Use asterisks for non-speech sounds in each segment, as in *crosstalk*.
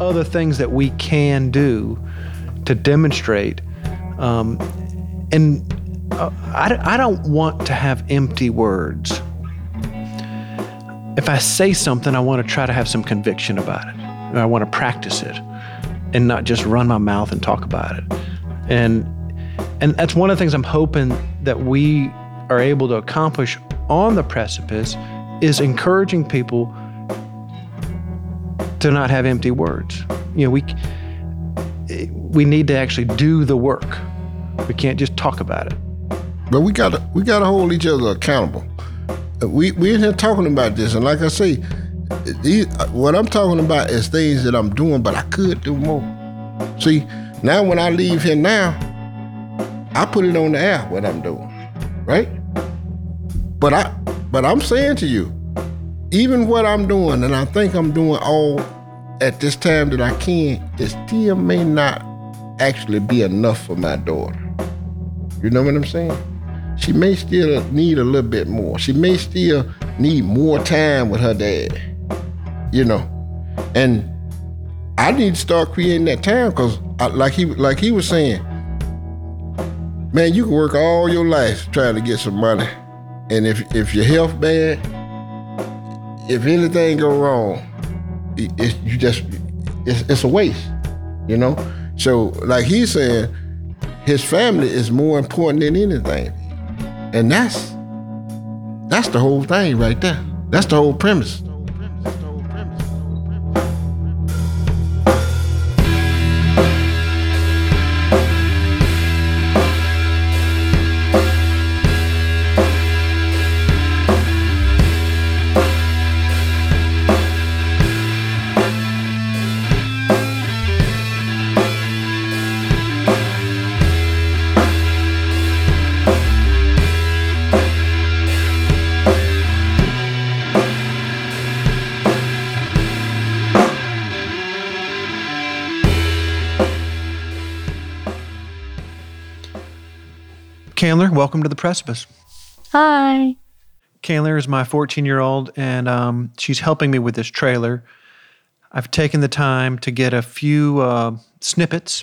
other things that we can do to demonstrate. Um, and uh, I, I don't want to have empty words. If I say something, I want to try to have some conviction about it. I want to practice it and not just run my mouth and talk about it. And and that's one of the things I'm hoping that we are able to accomplish on the precipice is encouraging people to not have empty words. You know, we we need to actually do the work. We can't just talk about it. But we got to we got to hold each other accountable. We we in here talking about this, and like I say, these, what I'm talking about is things that I'm doing, but I could do more. See, now when I leave here now, I put it on the air what I'm doing, right? But I but I'm saying to you, even what I'm doing, and I think I'm doing all at this time that I can, it still may not actually be enough for my daughter. You know what I'm saying? She may still need a little bit more. She may still need more time with her dad. You know, and I need to start creating that time because, like he like he was saying, man, you can work all your life trying to get some money and if if your health bad, if anything go wrong, it, you just it's, it's a waste, you know. So like he's saying, his family is more important than anything, and that's that's the whole thing right there. That's the whole premise. Welcome to the precipice. Hi. Candler is my 14 year old, and um, she's helping me with this trailer. I've taken the time to get a few uh, snippets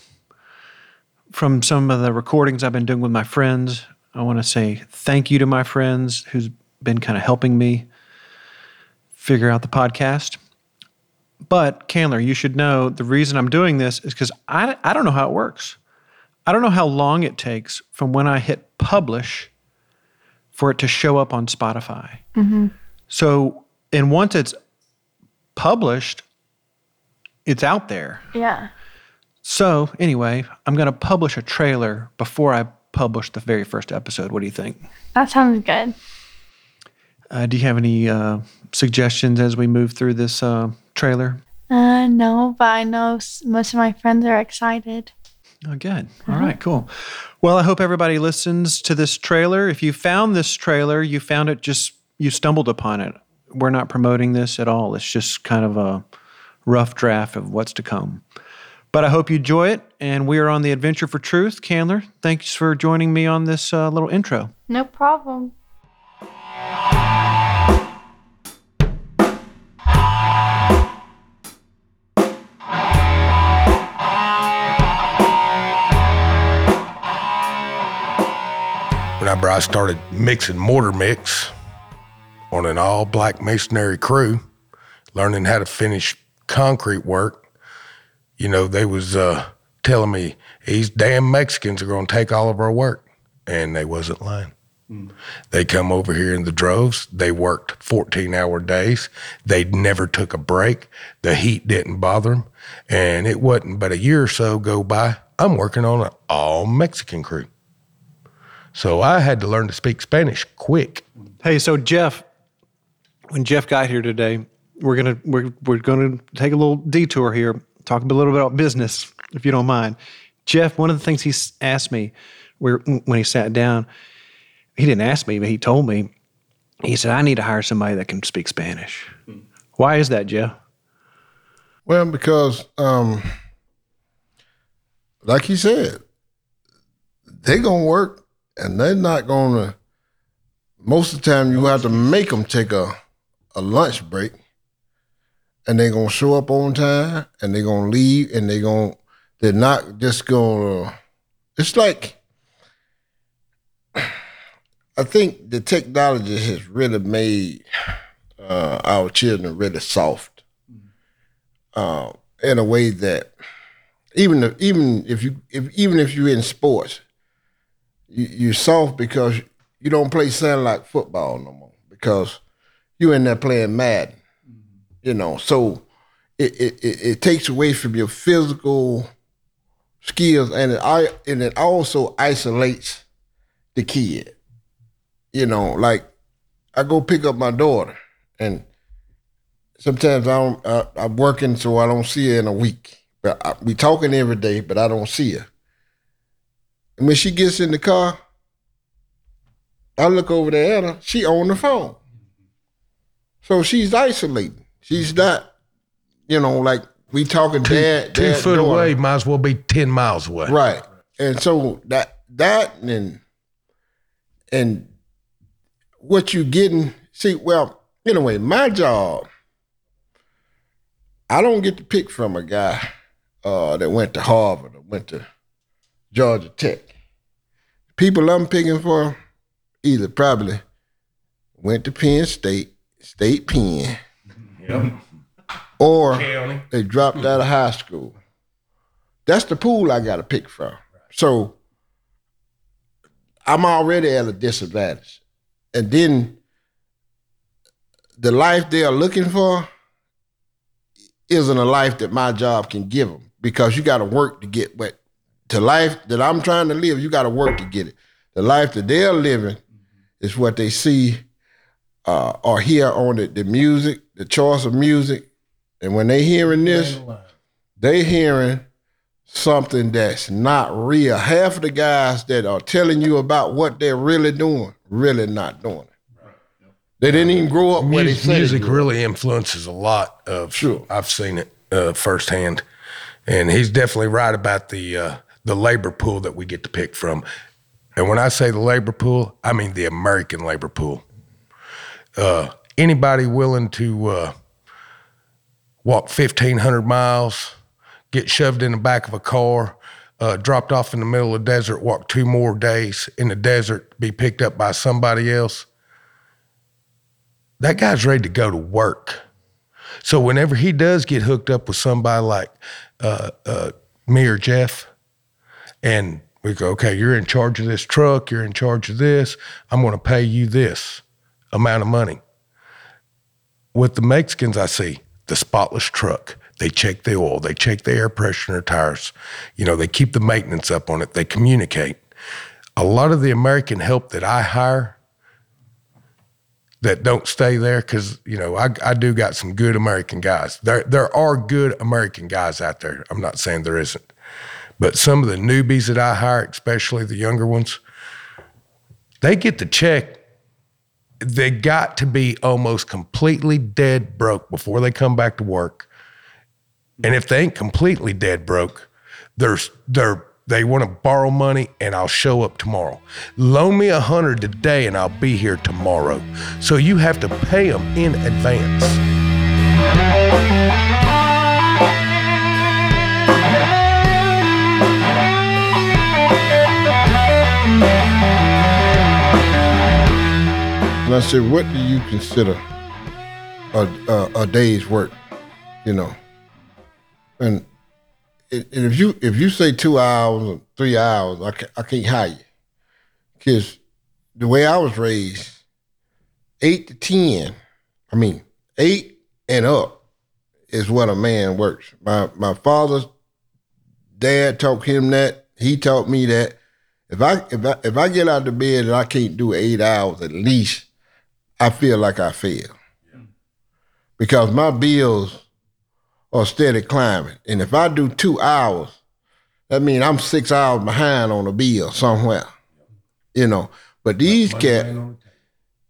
from some of the recordings I've been doing with my friends. I want to say thank you to my friends who's been kind of helping me figure out the podcast. But Candler, you should know the reason I'm doing this is because I, I don't know how it works. I don't know how long it takes from when I hit publish for it to show up on Spotify. Mm-hmm. So, and once it's published, it's out there. Yeah. So, anyway, I'm going to publish a trailer before I publish the very first episode. What do you think? That sounds good. Uh, do you have any uh, suggestions as we move through this uh, trailer? Uh, no, but I know most of my friends are excited. Oh, good. All right, cool. Well, I hope everybody listens to this trailer. If you found this trailer, you found it just, you stumbled upon it. We're not promoting this at all. It's just kind of a rough draft of what's to come. But I hope you enjoy it. And we are on the adventure for truth. Candler, thanks for joining me on this uh, little intro. No problem. Whenever I started mixing mortar mix on an all black masonry crew, learning how to finish concrete work, you know, they was uh, telling me these damn Mexicans are going to take all of our work. And they wasn't lying. Mm. They come over here in the droves. They worked 14 hour days. They never took a break. The heat didn't bother them. And it wasn't but a year or so go by. I'm working on an all Mexican crew. So I had to learn to speak Spanish quick. Hey, so Jeff, when Jeff got here today, we're gonna we're we're gonna take a little detour here, talk a little bit about business, if you don't mind. Jeff, one of the things he asked me where when he sat down, he didn't ask me, but he told me. He said, "I need to hire somebody that can speak Spanish." Hmm. Why is that, Jeff? Well, because, um, like he said, they're gonna work and they're not gonna. Most of the time, you have to make them take a a lunch break, and they're gonna show up on time and they're gonna leave and they're gonna they're not just gonna it's like I think the technology has really made uh, our children really soft uh, in a way that even if, even if you if even if you're in sports, you, you're soft because you don't play sound like football no more because you're in there playing Madden, mm-hmm. you know. So it, it, it, it takes away from your physical skills, and it I and it also isolates the kid. You know, like I go pick up my daughter, and sometimes I don't, I, I'm working, so I don't see her in a week. But I, we talking every day, but I don't see her. And when she gets in the car, I look over there at her. She on the phone, so she's isolating. She's not, you know, like we talking Two, dad, two dad, foot daughter. away might as well be 10 miles away. Right. And so that that and and what you getting see, well, anyway, my job, I don't get to pick from a guy uh, that went to Harvard or went to Georgia Tech. People I'm picking for either probably went to Penn State, State Penn, yep. or County. they dropped out of high school. That's the pool I got to pick from. So I'm already at a disadvantage. And then the life they are looking for isn't a life that my job can give them because you got to work to get what the life that I'm trying to live, you got to work to get it. The life that they're living is what they see uh, or hear on the, the music, the choice of music. And when they hearing this, they hearing something that's not real. Half of the guys that are telling you about what they're really doing, really not doing it. They didn't even grow up where they Music, said music really influences a lot of. Sure. I've seen it uh, firsthand, and he's definitely right about the uh, the labor pool that we get to pick from. And when I say the labor pool, I mean the American labor pool. Uh, anybody willing to uh, walk fifteen hundred miles, get shoved in the back of a car, uh, dropped off in the middle of the desert, walk two more days in the desert, be picked up by somebody else that guy's ready to go to work. So whenever he does get hooked up with somebody like uh, uh, me or Jeff, and we go, okay, you're in charge of this truck, you're in charge of this, I'm going to pay you this amount of money. With the Mexicans, I see the spotless truck. They check the oil, they check the air pressure in their tires. You know, they keep the maintenance up on it, they communicate. A lot of the American help that I hire that don't stay there because you know I, I do got some good American guys. There there are good American guys out there. I'm not saying there isn't, but some of the newbies that I hire, especially the younger ones, they get the check. They got to be almost completely dead broke before they come back to work. And if they ain't completely dead broke, they're they're they want to borrow money and I'll show up tomorrow. Loan me a hundred today and I'll be here tomorrow. So you have to pay them in advance. And I said, what do you consider a, a, a day's work? You know, and, and if you if you say two hours or three hours, I can't, I can't hire you because the way I was raised, eight to ten, I mean eight and up is what a man works. My my father's dad taught him that. He taught me that. If I if I if I get out of bed and I can't do eight hours at least, I feel like I fail. Because my bills are steady climbing. And if I do two hours, that means I'm six hours behind on a bill somewhere. You know. But these cats,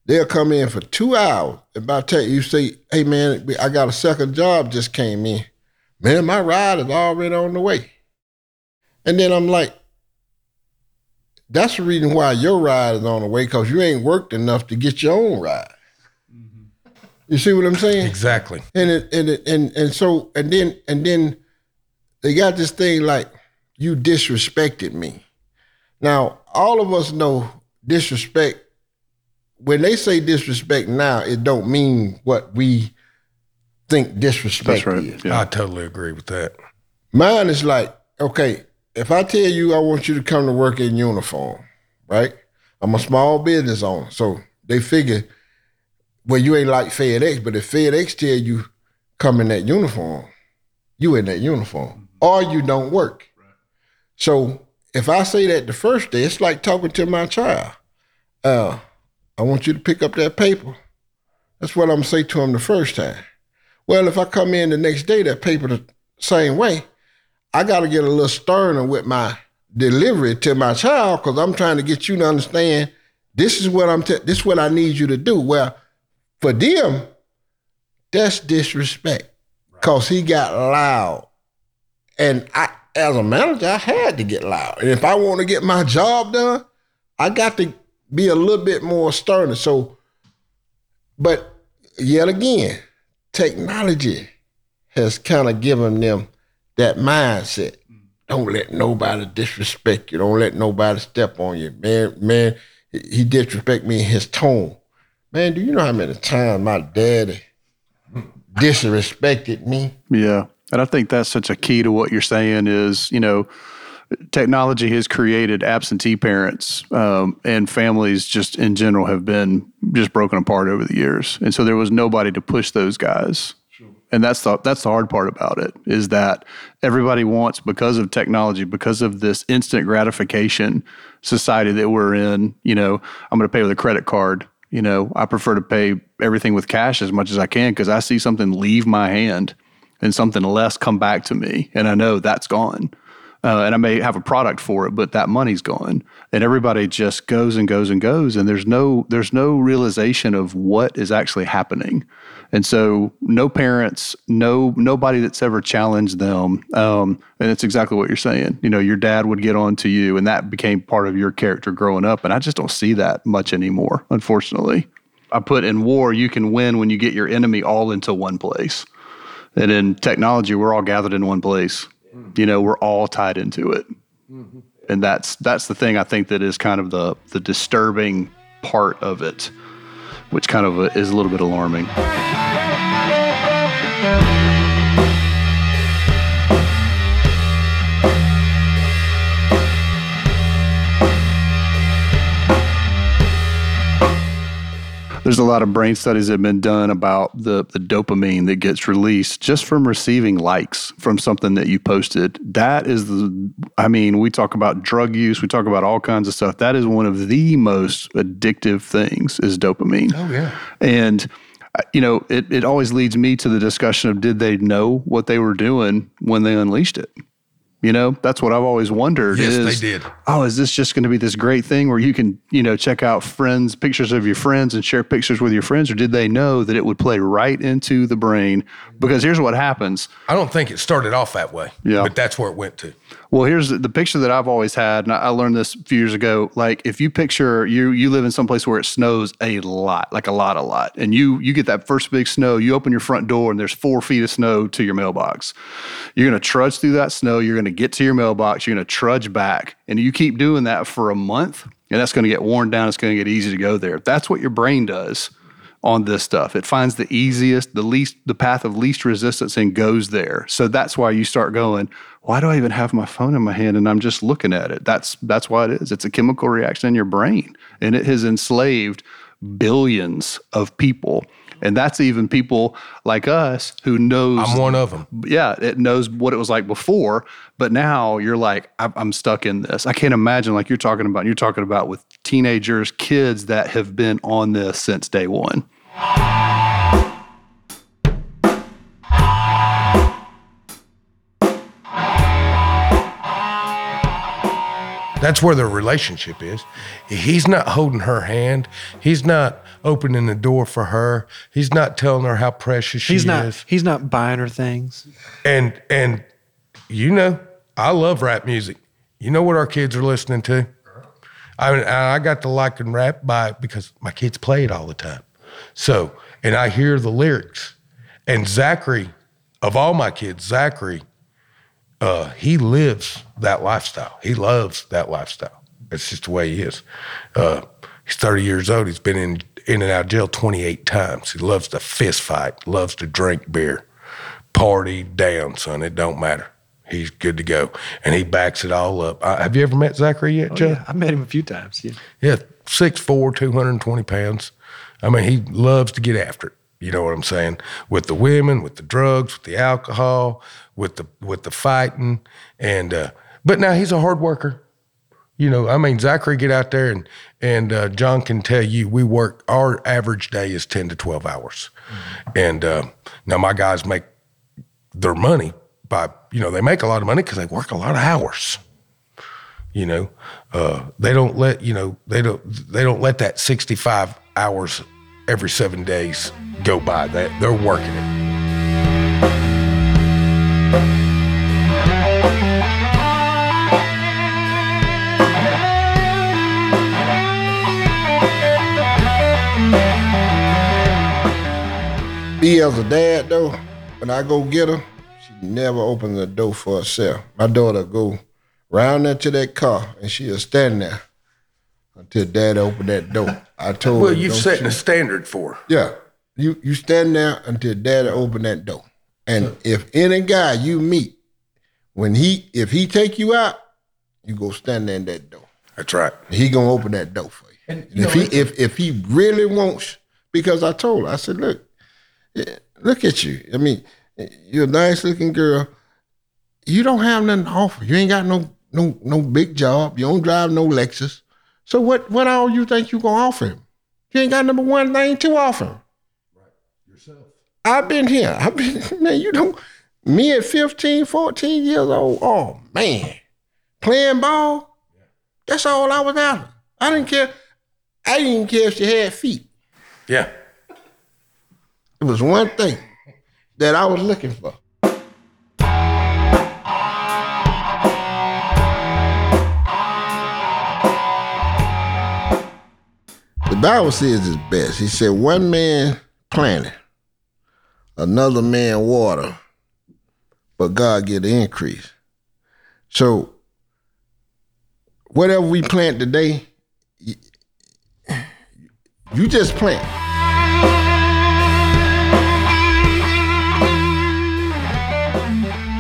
they'll come in for two hours. If I tell you, you say, hey man, I got a second job just came in. Man, my ride is already on the way. And then I'm like, that's the reason why your ride is on the way, because you ain't worked enough to get your own ride. You see what I'm saying? Exactly. And it, and it, and and so and then and then they got this thing like you disrespected me. Now all of us know disrespect. When they say disrespect now, it don't mean what we think disrespect That's right. is. Yeah. I totally agree with that. Mine is like, okay, if I tell you I want you to come to work in uniform, right? I'm a small business owner, so they figure, well, you ain't like FedEx, but if FedEx tell you come in that uniform, you in that uniform, or you don't work. So if I say that the first day, it's like talking to my child. Uh, I want you to pick up that paper. That's what I'm gonna say to him the first time. Well, if I come in the next day, that paper the same way, I got to get a little sterner with my delivery to my child because I'm trying to get you to understand this is what I'm. This is what I need you to do. Well, for them, that's disrespect because he got loud, and I, as a manager, I had to get loud. And if I want to get my job done, I got to be a little bit more sterner. So, but yet again, technology has kind of given them that mindset. Don't let nobody disrespect you. Don't let nobody step on you. Man, man, he disrespect me in his tone. Man, do you know how many times my daddy disrespected me? Yeah. And I think that's such a key to what you're saying is, you know, technology has created absentee parents um, and families just in general have been just broken apart over the years. And so there was nobody to push those guys. And that's the that's the hard part about it is that everybody wants because of technology, because of this instant gratification society that we're in, you know, I'm going to pay with a credit card. You know, I prefer to pay everything with cash as much as I can because I see something leave my hand and something less come back to me, and I know that's gone. Uh, and I may have a product for it, but that money's gone, and everybody just goes and goes and goes, and there's no there's no realization of what is actually happening, and so no parents, no nobody that's ever challenged them, um, and it's exactly what you're saying. You know, your dad would get on to you, and that became part of your character growing up, and I just don't see that much anymore, unfortunately. I put in war, you can win when you get your enemy all into one place. And in technology, we're all gathered in one place. You know, we're all tied into it. And that's that's the thing I think that is kind of the the disturbing part of it, which kind of uh, is a little bit alarming. There's a lot of brain studies that have been done about the, the dopamine that gets released just from receiving likes from something that you posted. That is the, I mean, we talk about drug use, we talk about all kinds of stuff. That is one of the most addictive things is dopamine. Oh yeah. And, uh, you know, it, it always leads me to the discussion of did they know what they were doing when they unleashed it? You know, that's what I've always wondered. Yes, is, they did. Oh, is this just going to be this great thing where you can, you know, check out friends, pictures of your friends and share pictures with your friends? Or did they know that it would play right into the brain? Because here's what happens. I don't think it started off that way. Yeah. But that's where it went to. Well, here's the, the picture that I've always had, and I, I learned this a few years ago. Like, if you picture you you live in some place where it snows a lot, like a lot, a lot, and you you get that first big snow, you open your front door and there's four feet of snow to your mailbox. You're gonna trudge through that snow. You're gonna get to your mailbox. You're gonna trudge back, and you keep doing that for a month, and that's gonna get worn down. It's gonna get easy to go there. That's what your brain does on this stuff. It finds the easiest, the least, the path of least resistance and goes there. So that's why you start going, why do I even have my phone in my hand and I'm just looking at it? That's that's why it is. It's a chemical reaction in your brain. And it has enslaved billions of people. And that's even people like us who knows I'm one of them. yeah, it knows what it was like before, but now you're like, I'm I'm stuck in this. I can't imagine like you're talking about. You're talking about with teenagers, kids that have been on this since day one. That's where their relationship is. He's not holding her hand. He's not opening the door for her. He's not telling her how precious she He's not. is. He's not buying her things. And and you know, I love rap music. You know what our kids are listening to? I mean, I got to liking rap by because my kids play it all the time. So, and I hear the lyrics. And Zachary, of all my kids, Zachary, uh, he lives that lifestyle. He loves that lifestyle. It's just the way he is. Uh, he's 30 years old. He's been in, in and out of jail 28 times. He loves to fist fight, loves to drink beer, party down, son. It don't matter. He's good to go. And he backs it all up. Uh, have you ever met Zachary yet, Joe? Yeah, I met him a few times. Yeah. Yeah, 6'4", 220 pounds. I mean, he loves to get after it. You know what I'm saying? With the women, with the drugs, with the alcohol, with the with the fighting, and uh, but now he's a hard worker. You know, I mean, Zachary get out there and and uh, John can tell you we work. Our average day is ten to twelve hours, and uh, now my guys make their money by you know they make a lot of money because they work a lot of hours. You know, uh, they don't let you know they don't they don't let that sixty five hours every seven days go by. That they're working it. Me as a dad though, when I go get her, she never opens the door for herself. My daughter go round into that car and she'll stand there until dad open that door. I told Well, her. you've "Don't set you-" a standard for. Yeah. You you stand there until daddy open that door. And if any guy you meet, when he if he take you out, you go stand there in that door. That's right. He gonna open that door for you. And, And you if know, he if if he really wants, because I told her, I said, look, eh, look at you. I mean, eh, you're a nice looking girl. You don't have nothing to offer. You ain't got no no no big job. You don't drive no Lexus. So what what all you think you gonna offer him? You ain't got number one thing to offer him. Right. Yourself. I've been here. I've been *laughs* man, you don't me at 15, 14 years old. Oh man. Playing ball. That's all I was after. I didn't care. I didn't even care if she had feet. Yeah. It was one thing that I was looking for. Bible says it's best. He said, one man planted, another man water, but God get the increase. So whatever we plant today, you just plant.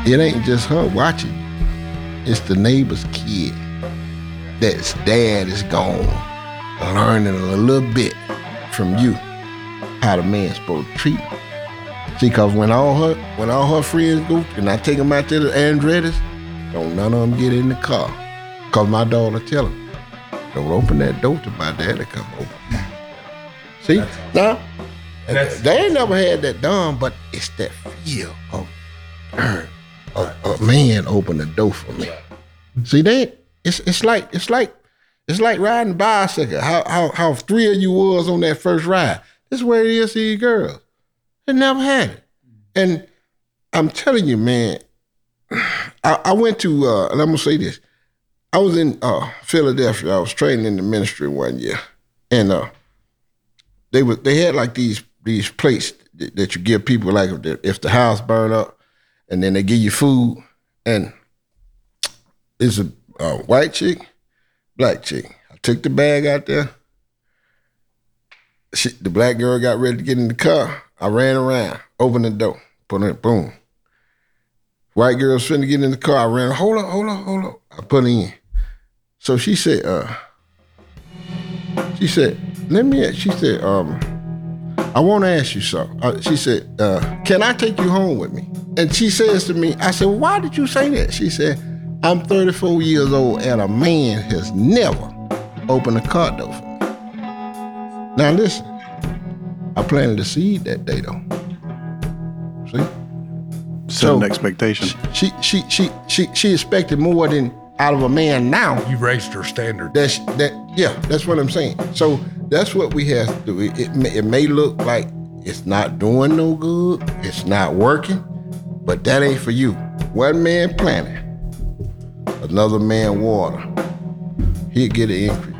It ain't just her watching. It's the neighbor's kid that's dad is gone, learning a little bit from you how the man's supposed to treat him. See, cause when all her when all her friends go and I take them out to the Andretti's, don't none of them get in the car. Cause my daughter tell them, don't open that door till my daddy come over. See, now That's- they ain't never had that done, but it's that feel of a, a man open the door for me. See, they it's it's like it's like it's like riding a bicycle. How how how thrilled you was on that first ride. This is where it is to you girls. They never had it. And I'm telling you, man, *sighs* I, I went to uh and I'm gonna say this. I was in uh Philadelphia. I was training in the ministry one year. And uh they were they had like these these plates that, that you give people like if the, if the house burn up and then they give you food and it's a, a white chick, black chick. I took the bag out there. She, the black girl got ready to get in the car. I ran around, opened the door, put it, boom. White girl's finna get in the car. I ran, hold up, hold up, hold up. I put it in. So she said, uh, she said, let me, she said, um, I want to ask you something. Uh, she said, uh, can I take you home with me? And she says to me, I said, why did you say that? She said, I'm 34 years old and a man has never opened a car door for me. Now listen, I planted a seed that day though. See? Set So- an expectation. She she she she she expected more than out of a man now. You raised her standard. That's that yeah, that's what I'm saying. So that's what we have to do. It, it, may, it may look like it's not doing no good, it's not working, but that ain't for you. One man planted, another man water. He'll get an increase.